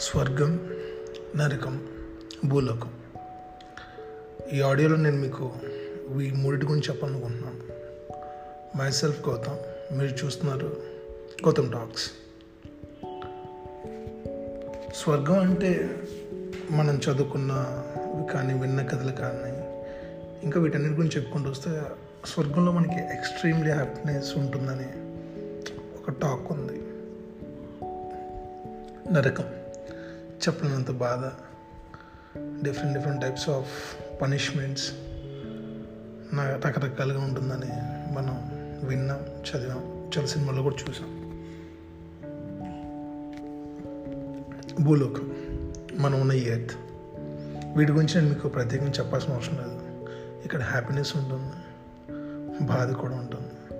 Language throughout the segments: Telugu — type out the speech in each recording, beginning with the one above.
స్వర్గం నరకం భూలోకం. ఈ ఆడియోలో నేను మీకు ఈ మూడింటి గురించి చెప్పాలనుకుంటున్నాను. మై సెల్ఫ్ గౌతమ్ మీరు చూస్తున్నారు గౌతమ్ టాక్స్ స్వర్గం అంటే మనం చదువుకున్న కానీ విన్న కథలు కానీ ఇంకా వీటన్నిటి గురించి చెప్పుకుంటూ వస్తే స్వర్గంలో మనకి ఎక్స్ట్రీమ్లీ హ్యాపీనెస్ ఉంటుందని ఒక టాక్ ఉంది. నరకం. చెప్పలేనంత బాధ. Different different types of punishments నా రకరకాలుగా ఉంటుందని మనం విన్నాం చదివాం చాలా సినిమాల్లో కూడా చూసాం. భూలోకం మనం ఉన్న ఎర్త్. వీటి గురించి నేను మీకు ప్రత్యేకంగా చెప్పాల్సిన అవసరం లేదు. ఇక్కడ హ్యాపీనెస్ ఉంటుంది బాధ కూడా ఉంటుంది.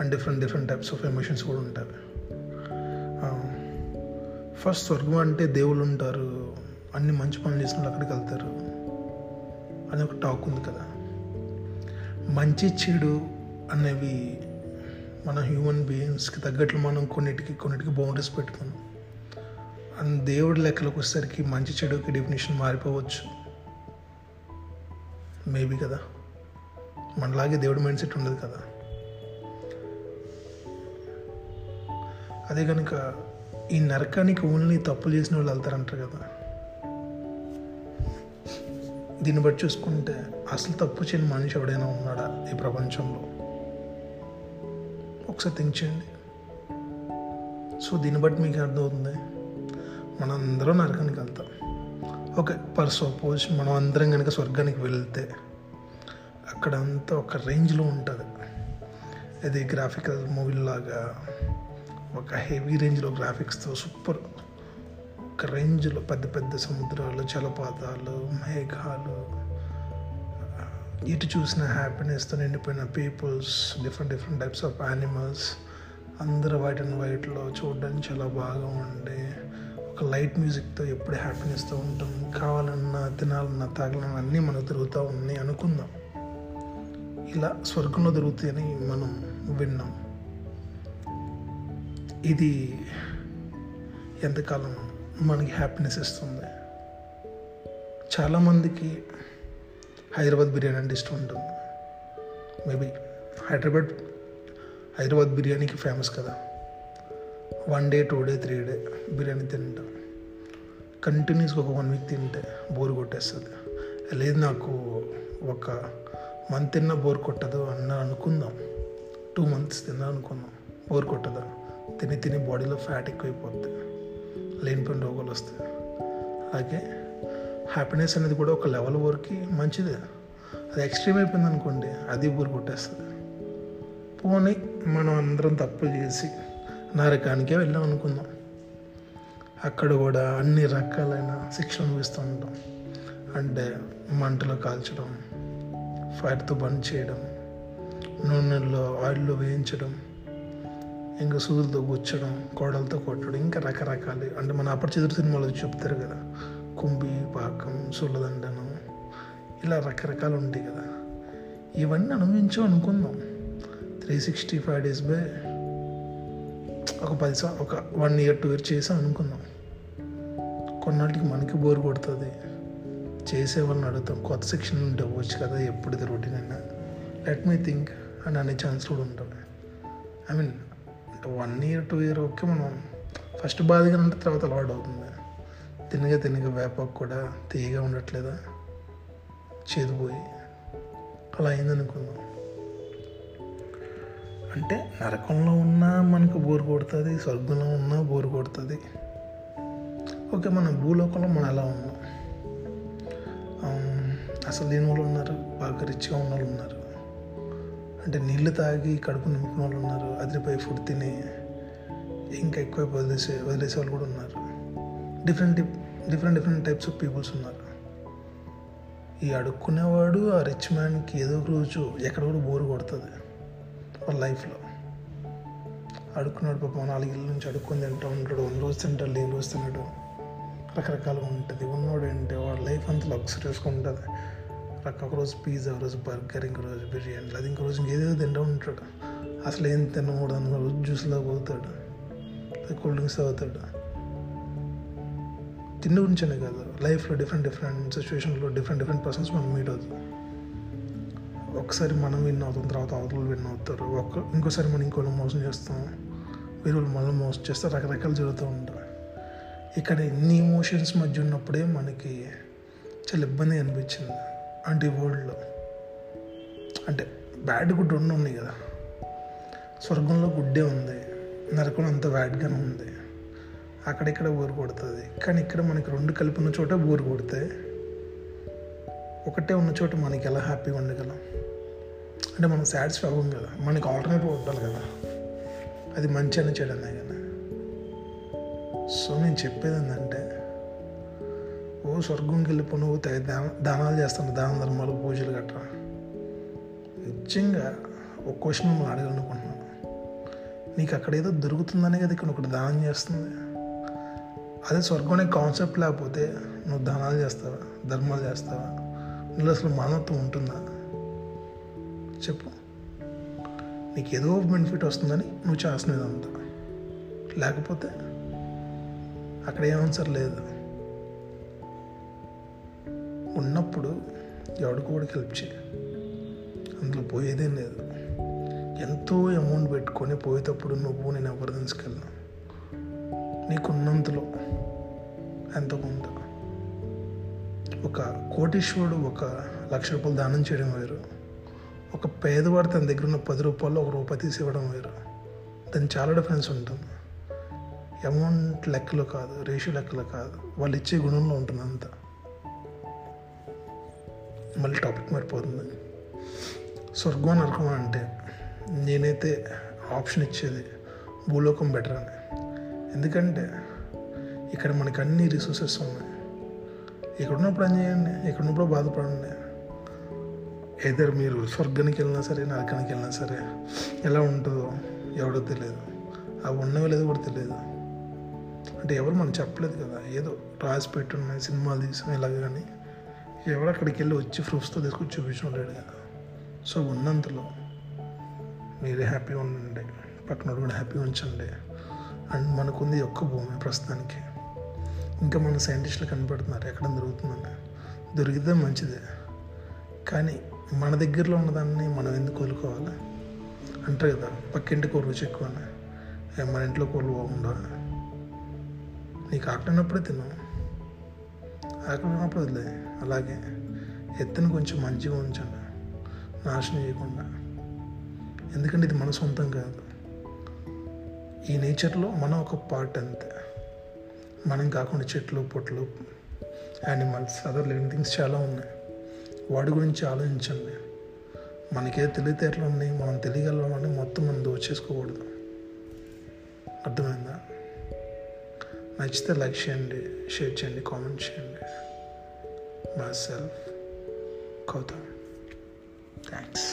And different different types of emotions కూడా ఉంటాయి. ఫస్ట్ స్వర్గం అంటే దేవుళ్ళు ఉంటారు. అన్ని మంచి పనులు చేసిన అక్కడికి వెళ్తారు. అని ఒక టాక్ ఉంది కదా. మంచి చెడు అనేవి మన హ్యూమన్ బీయింగ్స్కి తగ్గట్లు మనం కొన్నిటికి కొన్నిటికి బౌండరీస్ పెట్టుకున్నాం. అండ్ దేవుడి లెక్కలకు వచ్చేసరికి మంచి చెడుకి డెఫినేషన్ మారిపోవచ్చు. మేబీ కదా. మనలాగే దేవుడి మైండ్ సెట్ ఉండదు కదా. అదే కనుక ఈ నరకానికి ఓన్లీ తప్పులు చేసిన వాళ్ళు వెళ్తారంటారు కదా. దీన్ని బట్టి చూసుకుంటే అసలు తప్పు చేయని మనిషి ఎవడైనా ఉన్నాడా ఈ ప్రపంచంలో? ఒకసారి థింక్ చేయండి. సో దీన్ని బట్టి మీకు అర్థమవుతుంది. మనందరం అందరం నరకానికి వెళ్తాం. ఓకే పర్ సపోజ్ మనం అందరం కనుక స్వర్గానికి వెళ్తే అక్కడ అంతా ఒక రేంజ్లో ఉంటుంది. ఇది గ్రాఫికల్ మూవీలాగా ఒక హెవీ రేంజ్లో గ్రాఫిక్స్తో సూపర్. ఒక రేంజ్లో పెద్ద పెద్ద సముద్రాలు జలపాతాలు మేఘాలు ఇటు చూసిన హ్యాపీనెస్తో నిండిపోయిన peoples different different types of animals. అందరూ వైట్ అండ్ వైట్లో చూడడానికి చాలా బాగా ఉండి. ఒక లైట్ మ్యూజిక్తో ఎప్పుడు హ్యాపీనెస్తో ఉంటాం. కావాలన్నా తినాలన్నా తాగాలన్నా అన్నీ మనకు తిరుగుతూ ఉన్నాయి అనుకుందాం. ఇలా స్వర్గంలో దొరుకుతాయని మనం విన్నాం. ఇది ఎంతకాలం మనకి హ్యాపీనెస్ ఇస్తుంది? చాలామందికి హైదరాబాద్ బిర్యానీ అంటే ఇష్టం ఉంటుంది మేబీ హైదరాబాద్ హైదరాబాద్ బిర్యానీకి ఫేమస్ కదా. One day two day three day biryani తింటాం. కంటిన్యూస్గా ఒక వన్ వీక్ తింటే బోర్ కొట్టేస్తుంది. లేదు నాకు ఒక మంత్ తిన్నా బోర్ కొట్టదు అన్న అనుకుందాం. టూ మంత్స్ తిన్నా అనుకుందాం బోర్ కొట్టదా. తిని తిని బాడీలో ఫ్యాట్ ఎక్కువైపోద్ది. లేనిపోయిన రోగాలు వస్తాయి. అలాగే హ్యాపీనెస్ అనేది కూడా ఒక లెవెల్ వరకు మంచిదే. అది ఎక్స్ట్రీమ్ అయిపోయింది అనుకోండి అది ఊరు కొట్టేస్తుంది. పోనీ మనం అందరం తప్పులు చేసి నరకానికే వెళ్ళాం అనుకుందాం. అక్కడ కూడా అన్ని రకాలైన శిక్షలు అనుభవిస్తూ ఉంటాం. అంటే మంటలో కాల్చడం ఫైర్తో బంద్ చేయడం నూనెలో ఆయిల్లో వేయించడం ఇంకా సూదులతో గుచ్చడం కోడలతో కొట్టడం ఇంకా రకరకాలు. అంటే మన అపరిచితుడు సినిమాలో చెప్తారు కదా. కుంభి పాకం సుల్లదండనం ఇలా రకరకాలు ఉంటాయి కదా. ఇవన్నీ అనుభవించాం అనుకుందాం. Three sixty five days by. ఒక పది ఒక వన్ ఇయర్ టూ ఇయర్ చేసాం అనుకుందాం. కొన్నాళ్ళకి మనకి బోర్ కొడుతుంది. చేసే వాళ్ళని అడుగుతాం. కొత్త సెక్షన్ ఉంటే కదా ఎప్పుడు ఇది రొటీన్ అయినా. లెట్ మీ థింక్ అని అనే ఛాన్స్ కూడా ఉంటుంది. ఐ మీన్ అంటే one year two year okay మనం ఫస్ట్ బాధగా ఉంటే తర్వాత అలవాటు అవుతుంది. తినగా తినగా వేపాకు కూడా తీయగా ఉండట్లేదా? చేదిపోయి అలా అయిందనుకుందాం. అంటే నరకంలో ఉన్నా మనకు బోరు కొడుతుంది స్వర్గంలో ఉన్నా బోరు కొడుతుంది. ఓకే మన భూలోకంలో మనం ఎలా ఉన్నాం? అసలు లేని వాళ్ళు ఉన్నారు బాగా రిచ్గా ఉన్న వాళ్ళు ఉన్నారు. అంటే నీళ్ళు తాగి కడుపు నింపుకున్న వాళ్ళు ఉన్నారు అదిరిపోయి ఫుడ్ తిని ఇంకా ఎక్కువ వదిలేసే వదిలేసే వాళ్ళు కూడా ఉన్నారు. Different different different types of peoples ఉన్నారు. ఈ అడుక్కునేవాడు ఆ రిచ్ మ్యాన్కి ఏదో ఒక రోజు ఎక్కడ కూడా బోరు కొడుతుంది వాళ్ళ లైఫ్లో అడుక్కున్నాడు పాపం నాలుగు ఇళ్ళ నుంచి అడుక్కుని తింటూ ఉంటాడు వన్ రోజు తింటాడు లేని రోజు తినడు. రకరకాలుగా ఉంటుంది. ఉన్నోడు ఏంటి వాడు లైఫ్ అంతా లగ్జరీస్గా ఉంటుంది. ఒక రోజు పిజ్జా ఒక రోజు బర్గర్ ఇంకో రోజు బిర్యానీ అది ఇంకో రోజు ఇంకేదో తింటూ ఉంటాడు. అసలు ఏం తినకూడదు అనుకో రోజు జ్యూస్లో పోతాడు. కూల్ డ్రింక్స్ తాగుతాడు. తిండి గురించనే కాదు. లైఫ్లో డిఫరెంట్ డిఫరెంట్ సిచ్యువేషన్లో డిఫరెంట్ డిఫరెంట్ పర్సన్స్ మనం మీట్ అవుతాం. ఒకసారి మనం విన్ అవుతాం తర్వాత అవతలు విన్ అవుతారు. ఒక ఇంకోసారి మనం ఇంకోళ్ళు మోసం చేస్తాం. వేరే వాళ్ళు మనం మోసం చేస్తే రకరకాలు జరుగుతూ ఉంటాయి. ఇక్కడ ఇన్ని ఎమోషన్స్ మధ్య ఉన్నప్పుడే మనకి చాలా ఇబ్బంది అనిపించింది. అంటే వరల్డ్లో అంటే బ్యాడ్ గుడ్ రెండు ఉన్నాయి కదా. స్వర్గంలో గుడ్డే ఉంది. నరకం అంత బ్యాడ్గానే ఉంది. అక్కడిక్కడ బోరు కొడుతుంది? కానీ ఇక్కడ మనకి రెండు కలిపి ఉన్న చోట బోరు కొడితే ఒకటే ఉన్న చోట మనకి ఎలా హ్యాపీగా ఉండగలం? అంటే మనం సాటిస్ఫై అవ్వం కదా. మనకి ఆల్టర్నేటివ్ ఉండాలి కదా. అది మంచి అని చెడనే కదా సో నేను చెప్పేది ఏంటంటే ఓ స్వర్గంకి వెళ్ళిపో నువ్వు దా దానాలు చేస్తాను దాన ధర్మాలు పూజలు గట్రా. నిజంగా ఒక క్వశ్చన్ మిమ్మల్ని అడగాలనుకుంటున్నాను నీకు అక్కడ ఏదో దొరుకుతుందనే కదా ఇక్కడ ఒకటి దానం చేస్తుంది. అదే స్వర్గం అనే కాన్సెప్ట్ లేకపోతే నువ్వు దానాలు చేస్తావా ధర్మాలు చేస్తావా? నీళ్ళు అసలు మానవత్వం ఉంటుందా? చెప్పు. నీకు ఏదో బెనిఫిట్ వస్తుందని నువ్వు చేస్తున్నది అంతా లేకపోతే అక్కడ ఏ ఆన్సర్ లేదు. ఉన్నప్పుడు ఎవడికి కూడా హెల్ప్ చేయి అందులో పోయేదేం లేదు. ఎంతో అమౌంట్ పెట్టుకొని పోయేటప్పుడు నువ్వు నేను ఎవరు తీసుకెళ్ళను. నీకున్నంతలో ఎంతో కొంత ఒక కోటీశ్వరుడు ఒక లక్ష రూపాయలు దానం చేయడం వేరు. ఒక పేదవాడు తన దగ్గర ఉన్న పది రూపాయలు ఒక రూపాయి తీసి ఇవ్వడం వేరు. దాన్ని చాలా డిఫరెన్స్ ఉంటుంది. అమౌంట్ లెక్కలు కాదు రేషియో లెక్కలు కాదు. వాళ్ళు ఇచ్చే గుణంలో ఉంటుంది అంతా. మళ్ళీ టాపిక్ మారిపోతుంది. స్వర్గం నరకం అంటే నేనైతే ఆప్షన్ ఇచ్చేది భూలోకం బెటర్ అని. ఎందుకంటే ఇక్కడ మనకి అన్ని రిసోర్సెస్ ఉన్నాయి. ఇక్కడ ఉన్నప్పుడు చేయండి? ఇక్కడ ఉన్నప్పుడు బాధపడండి. ఏదర్ మీరు స్వర్గానికి వెళ్ళినా సరే నరకానికి వెళ్ళినా సరే ఎలా ఉంటుందో ఎవడో తెలియదు. అవి ఉన్నవి లేదో కూడా తెలియదు. అంటే ఎవరు మనం చెప్పలేదు కదా. ఏదో రాసి పెట్టున్నాయి సినిమాలు తీసాం ఇలాగ కానీ. ఎవరు అక్కడికి వెళ్ళి వచ్చి ప్రూఫ్స్తో తీసుకొచ్చి చూపించడం కదా. సో ఉన్నంతలో మీరే హ్యాపీగా ఉండండి. పక్కన కూడా హ్యాపీగా ఉంచండి. అండ్ మనకుంది ఒక్క భూమి ప్రస్తుతానికి. ఇంకా మన సైంటిస్టులు కనపడుతున్నారు ఎక్కడ దొరుకుతుందని. దొరికితే మంచిదే. కానీ మన దగ్గరలో ఉన్నదాన్ని మనం ఎందుకు కోలుకోవాలి? అంటారు కదా పక్కింటి కూర రుచి ఎక్కువ అని. మన ఇంట్లో కూరలు బాగుండాలి నీకు ఆకలినప్పుడే తిన్నాం ఆకలి ఉన్నప్పుడు వదిలే అలాగే ఎత్తుని కొంచెం మంచిగా ఉంచండి నాశనం చేయకుండా. ఎందుకంటే ఇది మన సొంతం కాదు. ఈ నేచర్లో మనం ఒక పార్ట్ అంతే. మనం కాకుండా చెట్లు పొట్లు యానిమల్స్ అదర్ లివింగ్ థింగ్స్ చాలా ఉన్నాయి. వాటి గురించి ఆలోచించండి. మనకే తెలివితేటలు ఉన్నాయి మనం తెలియగలమని మొత్తం మనం దోచేసుకోకూడదు. అర్థమైందా? నచ్చితే లైక్ చేయండి షేర్ చేయండి కామెంట్ చేయండి. My self Gautam thanks